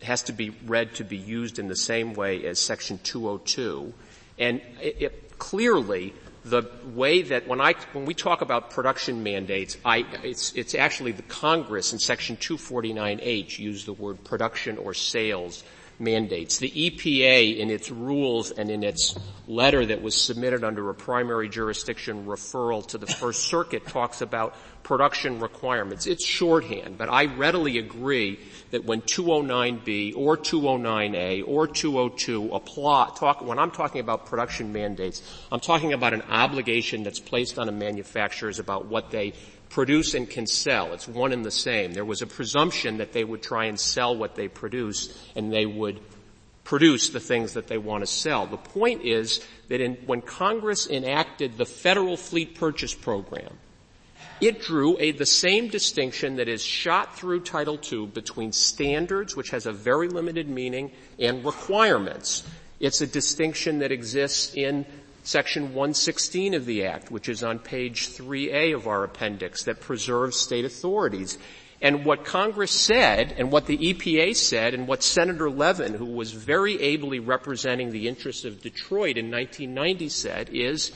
has to be read to be used in the same way as Section 202. And it, it, clearly, the way that when I when we talk about production mandates, I, it's it's actually the Congress in Section 249H used the word production or sales mandates. The EPA in its rules and in its letter that was submitted under a primary jurisdiction referral to the First Circuit talks about production requirements. It's shorthand, but I readily agree that when 209B or 209A or 202 apply, talk, when I'm talking about production mandates, I'm talking about an obligation that's placed on a manufacturers about what they produce and can sell. It's one and the same. There was a presumption that they would try and sell what they produce and they would produce the things that they want to sell. The point is that in, when Congress enacted the federal fleet purchase program, it drew a, the same distinction that is shot through Title II between standards, which has a very limited meaning, and requirements. It's a distinction that exists in Section 116 of the Act, which is on page 3A of our appendix, that preserves state authorities. And what Congress said, and what the EPA said, and what Senator Levin, who was very ably representing the interests of Detroit in 1990 said, is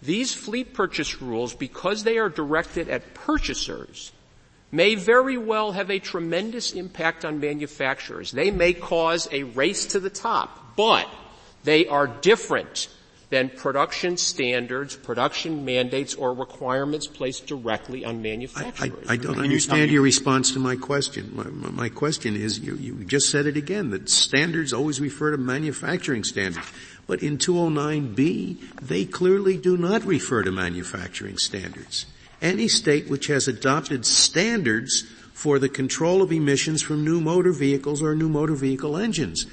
these fleet purchase rules, because they are directed at purchasers, may very well have a tremendous impact on manufacturers. They may cause a race to the top, but they are different than production standards, production mandates, or requirements placed directly on manufacturers. I, I, I don't understand your response to my question. My, my, my question is, you, you, just said it again, that standards always refer to manufacturing standards. But in 209B, they clearly do not refer to manufacturing standards. Any state which has adopted standards for the control of emissions from new motor vehicles or new motor vehicle engines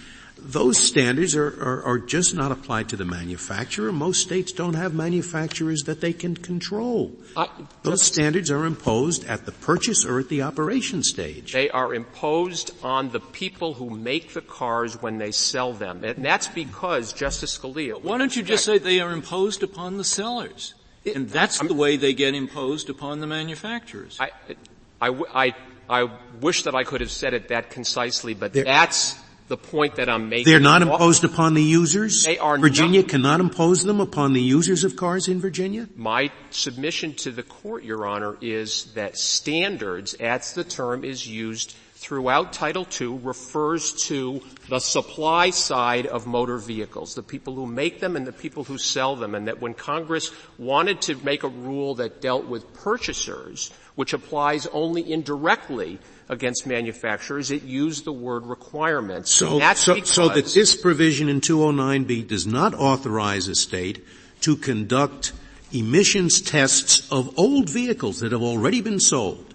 those standards are, are, are, just not applied to the manufacturer. Most states don't have manufacturers that they can control. I, those standards are imposed at the purchase or at the operation stage. They are imposed on the people who make the cars when they sell them. And that's because, Justice Scalia. Why don't you just say they are imposed upon the sellers? It, and that's I'm, the way they get imposed upon the manufacturers. I, I, I, I wish that I could have said it that concisely, but that's the point that I'm making. They're not imposed upon the users? They are Virginia not. cannot impose them upon the users of cars in Virginia? My submission to the court, Your Honor, is that standards, as the term is used throughout Title II, refers to the supply side of motor vehicles, the people who make them and the people who sell them, and that when Congress wanted to make a rule that dealt with purchasers, which applies only indirectly against manufacturers, it used the word requirements. So, so, so that this provision in 209B does not authorize a state to conduct emissions tests of old vehicles that have already been sold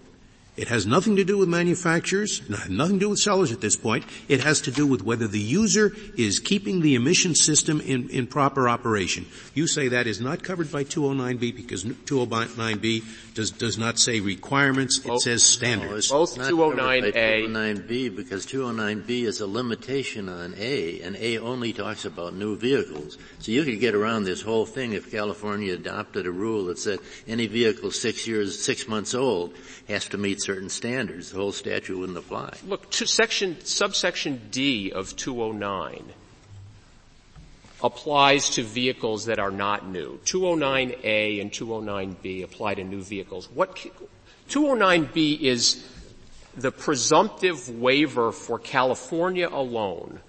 it has nothing to do with manufacturers, nothing to do with sellers at this point. It has to do with whether the user is keeping the emission system in, in proper operation. You say that is not covered by 209B because 209B does, does not say requirements, it says standards. No, both 209A. 209B because 209B is a limitation on A and A only talks about new vehicles. So you could get around this whole thing if California adopted a rule that said any vehicle six years, six months old has to meet certain standards. The whole statute wouldn't apply. Look, section, subsection D of 209 applies to vehicles that are not new. 209A and 209B apply to new vehicles. What 209B is the presumptive waiver for California alone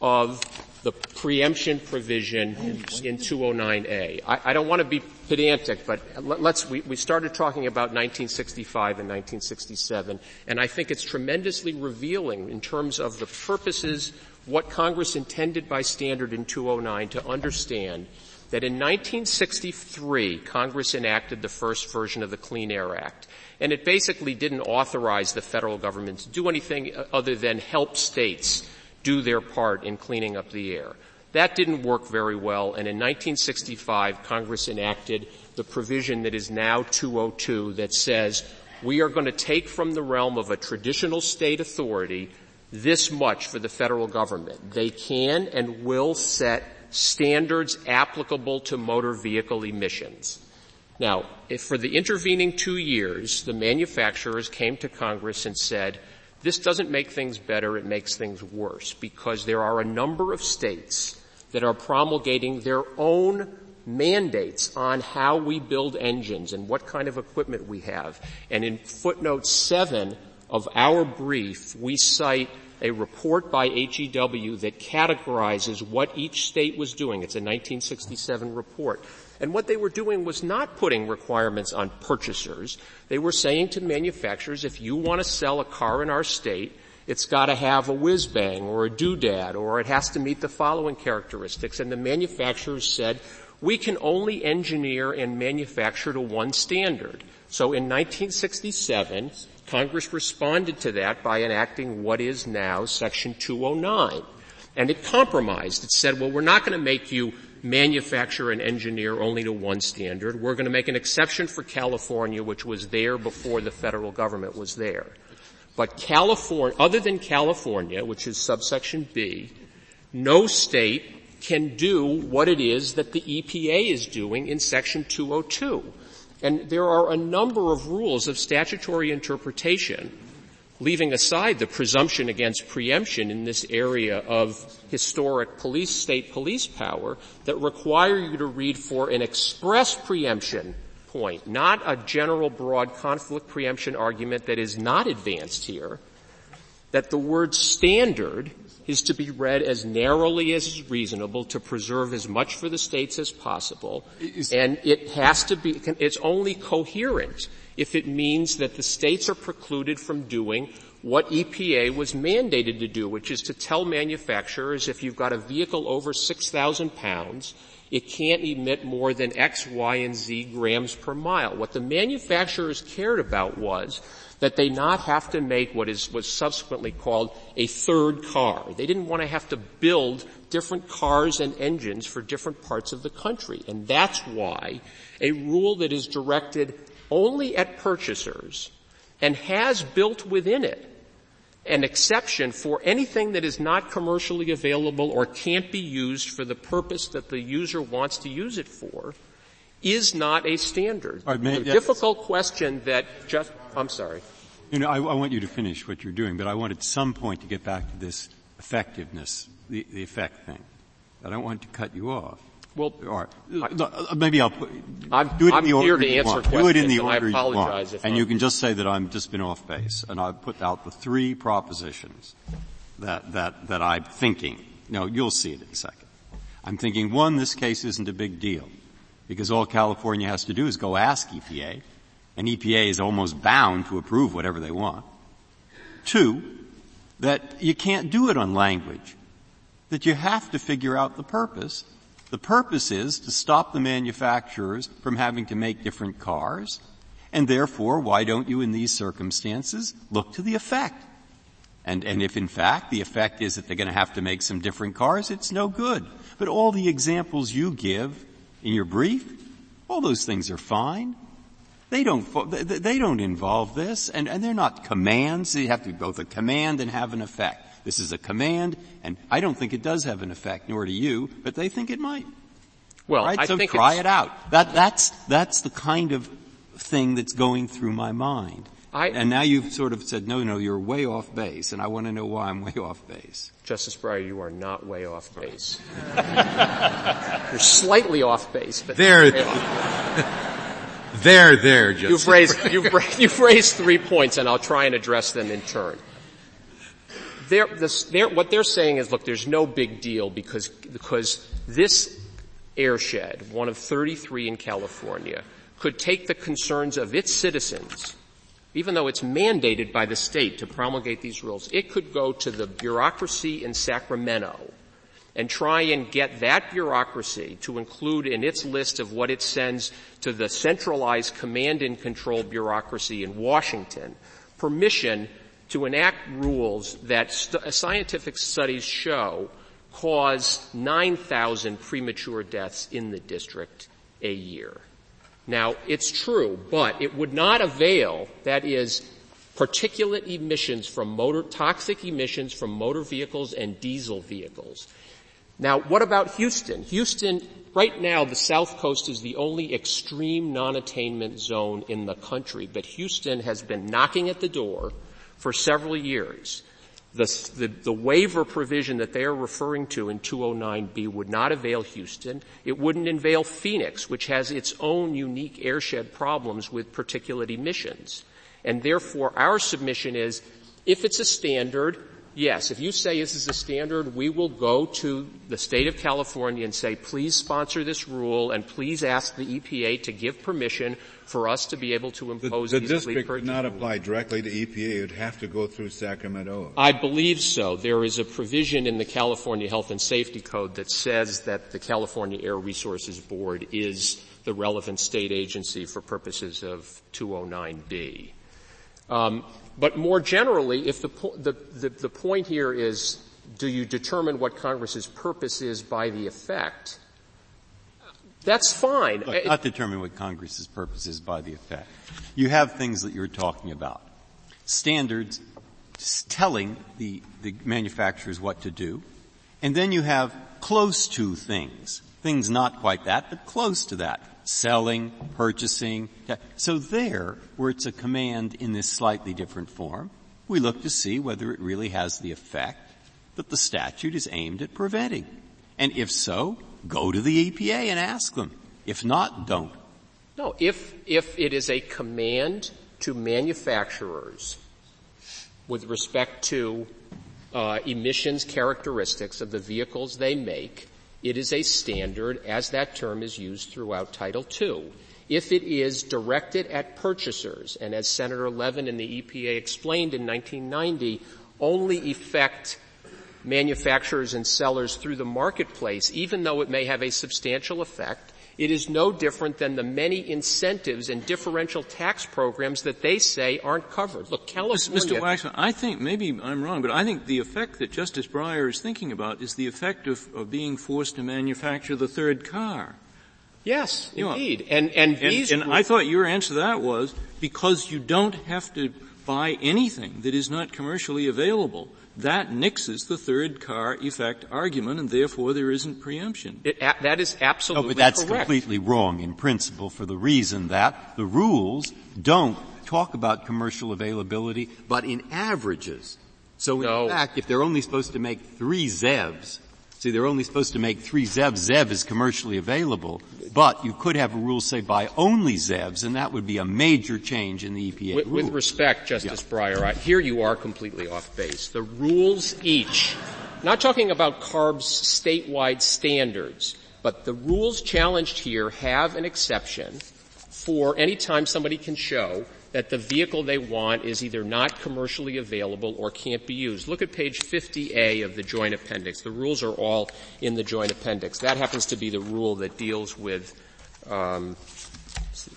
of the preemption provision in 209A. I, I don't want to be pedantic, but let's, we, we started talking about 1965 and 1967, and I think it's tremendously revealing in terms of the purposes, what Congress intended by standard in 209 to understand that in 1963, Congress enacted the first version of the Clean Air Act. And it basically didn't authorize the federal government to do anything uh, other than help states do their part in cleaning up the air. That didn't work very well, and in 1965, Congress enacted the provision that is now 202 that says we are going to take from the realm of a traditional state authority this much for the federal government. They can and will set standards applicable to motor vehicle emissions. Now, if for the intervening two years, the manufacturers came to Congress and said, this doesn't make things better, it makes things worse because there are a number of states that are promulgating their own mandates on how we build engines and what kind of equipment we have. And in footnote seven of our brief, we cite a report by HEW that categorizes what each state was doing. It's a 1967 report. And what they were doing was not putting requirements on purchasers. They were saying to manufacturers, if you want to sell a car in our state, it's got to have a whiz bang or a doodad or it has to meet the following characteristics. And the manufacturers said, we can only engineer and manufacture to one standard. So in 1967, Congress responded to that by enacting what is now Section 209. And it compromised. It said, well, we're not going to make you manufacture and engineer only to one standard. We're going to make an exception for California, which was there before the federal government was there. But California, other than California, which is subsection B, no state can do what it is that the EPA is doing in section 202. And there are a number of rules of statutory interpretation leaving aside the presumption against preemption in this area of historic police, state police power that require you to read for an express preemption point, not a general broad conflict preemption argument that is not advanced here, that the word standard is to be read as narrowly as is reasonable to preserve as much for the states as possible, and it has to be, it's only coherent if it means that the states are precluded from doing what EPA was mandated to do, which is to tell manufacturers if you've got a vehicle over 6,000 pounds, it can't emit more than X, Y, and Z grams per mile. What the manufacturers cared about was that they not have to make what is, was subsequently called a third car. They didn't want to have to build different cars and engines for different parts of the country. And that's why a rule that is directed only at purchasers and has built within it an exception for anything that is not commercially available or can't be used for the purpose that the user wants to use it for is not a standard. Right, may, difficult question that just, I'm sorry. You know, I, I, want you to finish what you're doing, but I want at some point to get back to this effectiveness, the, the effect thing. I don't want to cut you off. Well, all right. Uh, maybe I'll put, I'm, do it I'm in the order to you answer want. Do it in the order you want. and I'm... you can just say that I'm just been off base. And I've put out the three propositions that, that, that I'm thinking. No, you'll see it in a second. I'm thinking, one, this case isn't a big deal. Because all California has to do is go ask EPA. And EPA is almost bound to approve whatever they want. Two, that you can't do it on language. That you have to figure out the purpose the purpose is to stop the manufacturers from having to make different cars, and therefore, why don't you in these circumstances look to the effect? And, and if in fact the effect is that they're going to have to make some different cars, it's no good. But all the examples you give in your brief, all those things are fine. They don't, they don't involve this, and, and they're not commands. You have to be both a command and have an effect. This is a command, and I don't think it does have an effect, nor do you, but they think it might. Well, right? I so think try it out. That, that's, that's the kind of thing that's going through my mind. I, and now you've sort of said, no, no, you're way off base, and I want to know why I'm way off base. Justice Breyer, you are not way off base. you're slightly off base, but there, there, there, Justice you've raised, you've, you've raised three points, and I'll try and address them in turn they're, this, they're, what they're saying is, look, there's no big deal because, because this airshed, one of 33 in California, could take the concerns of its citizens, even though it's mandated by the state to promulgate these rules, it could go to the bureaucracy in Sacramento and try and get that bureaucracy to include in its list of what it sends to the centralized command and control bureaucracy in Washington permission to enact rules that st- uh, scientific studies show cause 9,000 premature deaths in the district a year. Now, it's true, but it would not avail, that is, particulate emissions from motor, toxic emissions from motor vehicles and diesel vehicles. Now, what about Houston? Houston, right now, the South Coast is the only extreme non-attainment zone in the country, but Houston has been knocking at the door for several years. The, the, the, waiver provision that they are referring to in 209B would not avail Houston. It wouldn't avail Phoenix, which has its own unique airshed problems with particulate emissions. And therefore, our submission is, if it's a standard, yes, if you say this is a standard, we will go to the state of California and say, please sponsor this rule and please ask the EPA to give permission for us to be able to impose the, the district would not apply directly to EPA. It would have to go through Sacramento. I believe so. There is a provision in the California Health and Safety Code that says that the California Air Resources Board is the relevant state agency for purposes of 209B. Um, but more generally, if the, po- the, the, the point here is, do you determine what Congress's purpose is by the effect? That's fine. Look, not determine what Congress's purpose is by the effect. You have things that you're talking about. Standards telling the, the manufacturers what to do. And then you have close to things. Things not quite that, but close to that. Selling, purchasing. So there, where it's a command in this slightly different form, we look to see whether it really has the effect that the statute is aimed at preventing. And if so, go to the EPA and ask them. If not, don't. No, if, if it is a command to manufacturers with respect to uh, emissions characteristics of the vehicles they make, it is a standard as that term is used throughout Title II. if it is directed at purchasers, and as Senator Levin and the EPA explained in 1990, only affect manufacturers and sellers through the marketplace, even though it may have a substantial effect, it is no different than the many incentives and differential tax programs that they say aren't covered. Look, California. Mr. Waxman, I think maybe I'm wrong, but I think the effect that Justice Breyer is thinking about is the effect of, of being forced to manufacture the third car. Yes, you indeed. Know, and and these. And, and I thought your answer to that was because you don't have to buy anything that is not commercially available that nixes the third car effect argument, and therefore there isn't preemption. It, a, that is absolutely no, but that's correct. completely wrong in principle for the reason that the rules don't talk about commercial availability, but in averages. So in no. fact, if they're only supposed to make three ZEVs, see, they're only supposed to make three ZEVs. ZEV is commercially available, but you could have a rule say buy only ZEVs, and that would be a major change in the EPA with, rule. with respect, Justice yeah. Breyer, I, here you are completely off base. The rules each, not talking about CARB's statewide standards, but the rules challenged here have an exception for any time somebody can show that the vehicle they want is either not commercially available or can't be used. Look at page 50A of the joint appendix. The rules are all in the joint appendix. That happens to be the rule that deals with um,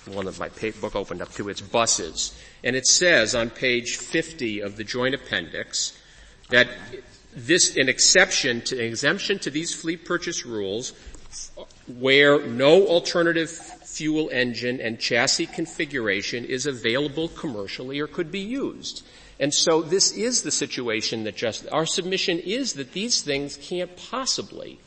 one that my book opened up to. It's buses, and it says on page 50 of the joint appendix that this an exception to an exemption to these fleet purchase rules where no alternative fuel engine and chassis configuration is available commercially or could be used. And so this is the situation that just, our submission is that these things can't possibly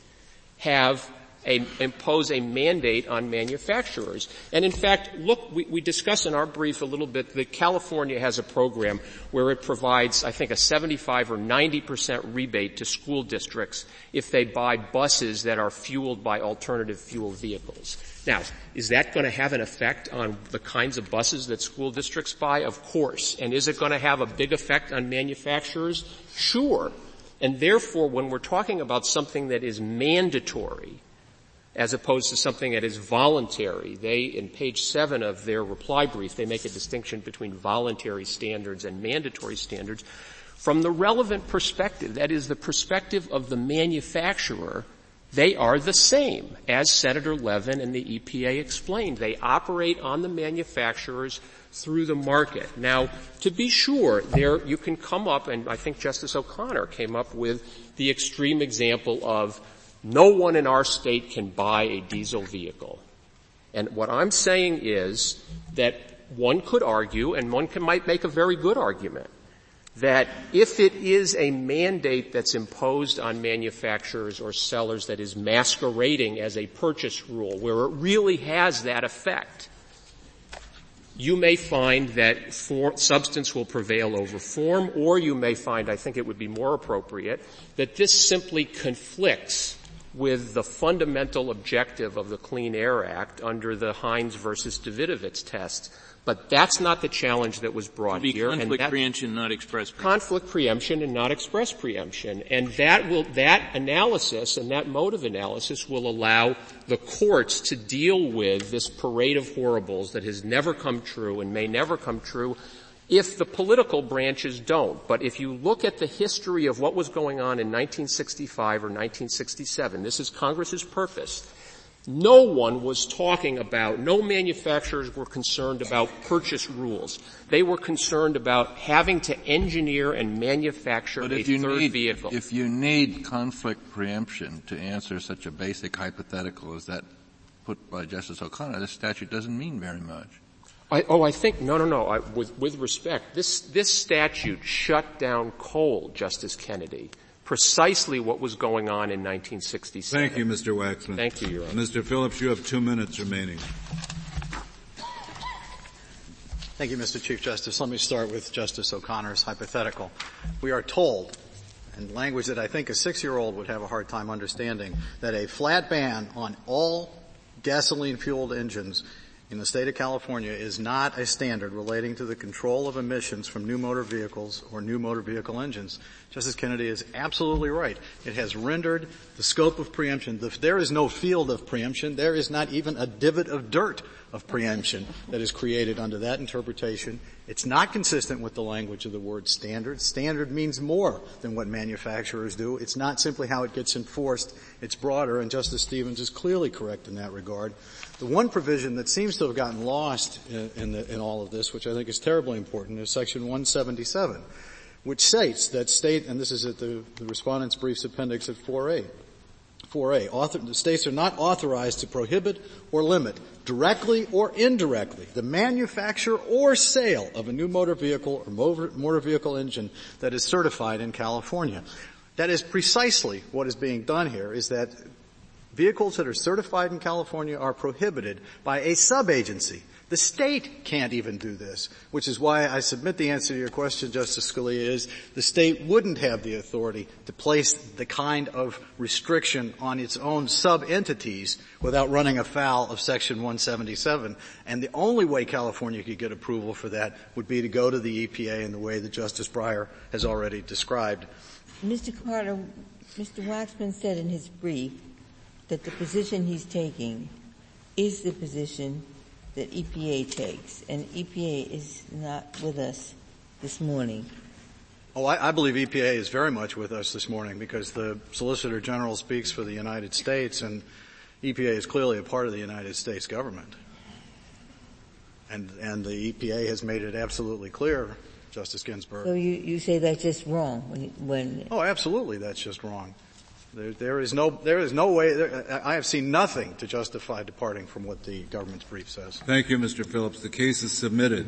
have a, impose a mandate on manufacturers. And in fact, look, we, we discuss in our brief a little bit that California has a program where it provides, I think, a 75 or 90 percent rebate to school districts if they buy buses that are fueled by alternative fuel vehicles. Now, is that going to have an effect on the kinds of buses that school districts buy? Of course. And is it going to have a big effect on manufacturers? Sure. And therefore, when we're talking about something that is mandatory, as opposed to something that is voluntary. They, in page seven of their reply brief, they make a distinction between voluntary standards and mandatory standards. From the relevant perspective, that is the perspective of the manufacturer, they are the same, as Senator Levin and the EPA explained. They operate on the manufacturers through the market. Now, to be sure, there you can come up, and I think Justice O'Connor came up with the extreme example of no one in our state can buy a diesel vehicle. And what I'm saying is that one could argue, and one can, might make a very good argument, that if it is a mandate that's imposed on manufacturers or sellers that is masquerading as a purchase rule, where it really has that effect, you may find that for, substance will prevail over form, or you may find, I think it would be more appropriate, that this simply conflicts with the fundamental objective of the Clean Air Act under the Hines versus Davidowitz test. But that's not the challenge that was brought here. Conflict and preemption, not express preemption. Conflict preemption and not express preemption. And that will, that analysis and that mode of analysis will allow the courts to deal with this parade of horribles that has never come true and may never come true if the political branches don't. But if you look at the history of what was going on in 1965 or 1967, this is Congress's purpose. No one was talking about, no manufacturers were concerned about purchase rules. They were concerned about having to engineer and manufacture but a if you third need, vehicle. If you need conflict preemption to answer such a basic hypothetical as that put by Justice O'Connor, this statute doesn't mean very much. I, oh, I think no, no, no. I, with, with respect, this this statute shut down coal, Justice Kennedy. Precisely what was going on in 1967. Thank you, Mr. Waxman. Thank you, Your Honor. Mr. Phillips, you have two minutes remaining. Thank you, Mr. Chief Justice. Let me start with Justice O'Connor's hypothetical. We are told, in language that I think a six-year-old would have a hard time understanding, that a flat ban on all gasoline-fueled engines in the state of California is not a standard relating to the control of emissions from new motor vehicles or new motor vehicle engines. Justice Kennedy is absolutely right. It has rendered the scope of preemption. If there is no field of preemption, there is not even a divot of dirt of preemption that is created under that interpretation. It's not consistent with the language of the word standard. Standard means more than what manufacturers do. It's not simply how it gets enforced. It's broader, and Justice Stevens is clearly correct in that regard. The one provision that seems to have gotten lost in, in, the, in all of this, which I think is terribly important, is section 177, which states that state, and this is at the, the respondent's briefs appendix at 4A, 4A. Author, the states are not authorized to prohibit or limit, directly or indirectly, the manufacture or sale of a new motor vehicle or motor, motor vehicle engine that is certified in California. That is precisely what is being done here, is that vehicles that are certified in California are prohibited by a sub-agency the state can't even do this, which is why I submit the answer to your question, Justice Scalia, is the state wouldn't have the authority to place the kind of restriction on its own sub-entities without running afoul of Section 177. And the only way California could get approval for that would be to go to the EPA in the way that Justice Breyer has already described. Mr. Carter, Mr. Waxman said in his brief that the position he's taking is the position that EPA takes, and EPA is not with us this morning. Oh, I, I, believe EPA is very much with us this morning because the Solicitor General speaks for the United States and EPA is clearly a part of the United States government. And, and the EPA has made it absolutely clear, Justice Ginsburg. So you, you say that's just wrong when, when Oh, absolutely that's just wrong. There, there is no, there is no way, there, I have seen nothing to justify departing from what the government's brief says. Thank you, Mr. Phillips. The case is submitted.